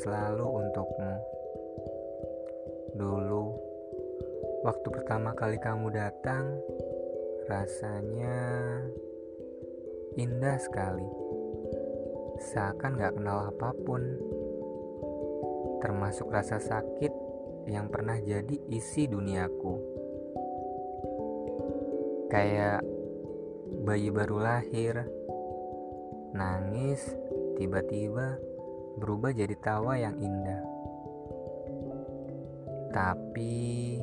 selalu untukmu. Dulu, waktu pertama kali kamu datang, rasanya indah sekali. Seakan gak kenal apa pun, termasuk rasa sakit yang pernah jadi isi duniaku. Kayak bayi baru lahir, nangis, tiba-tiba berubah jadi tawa yang indah. Tapi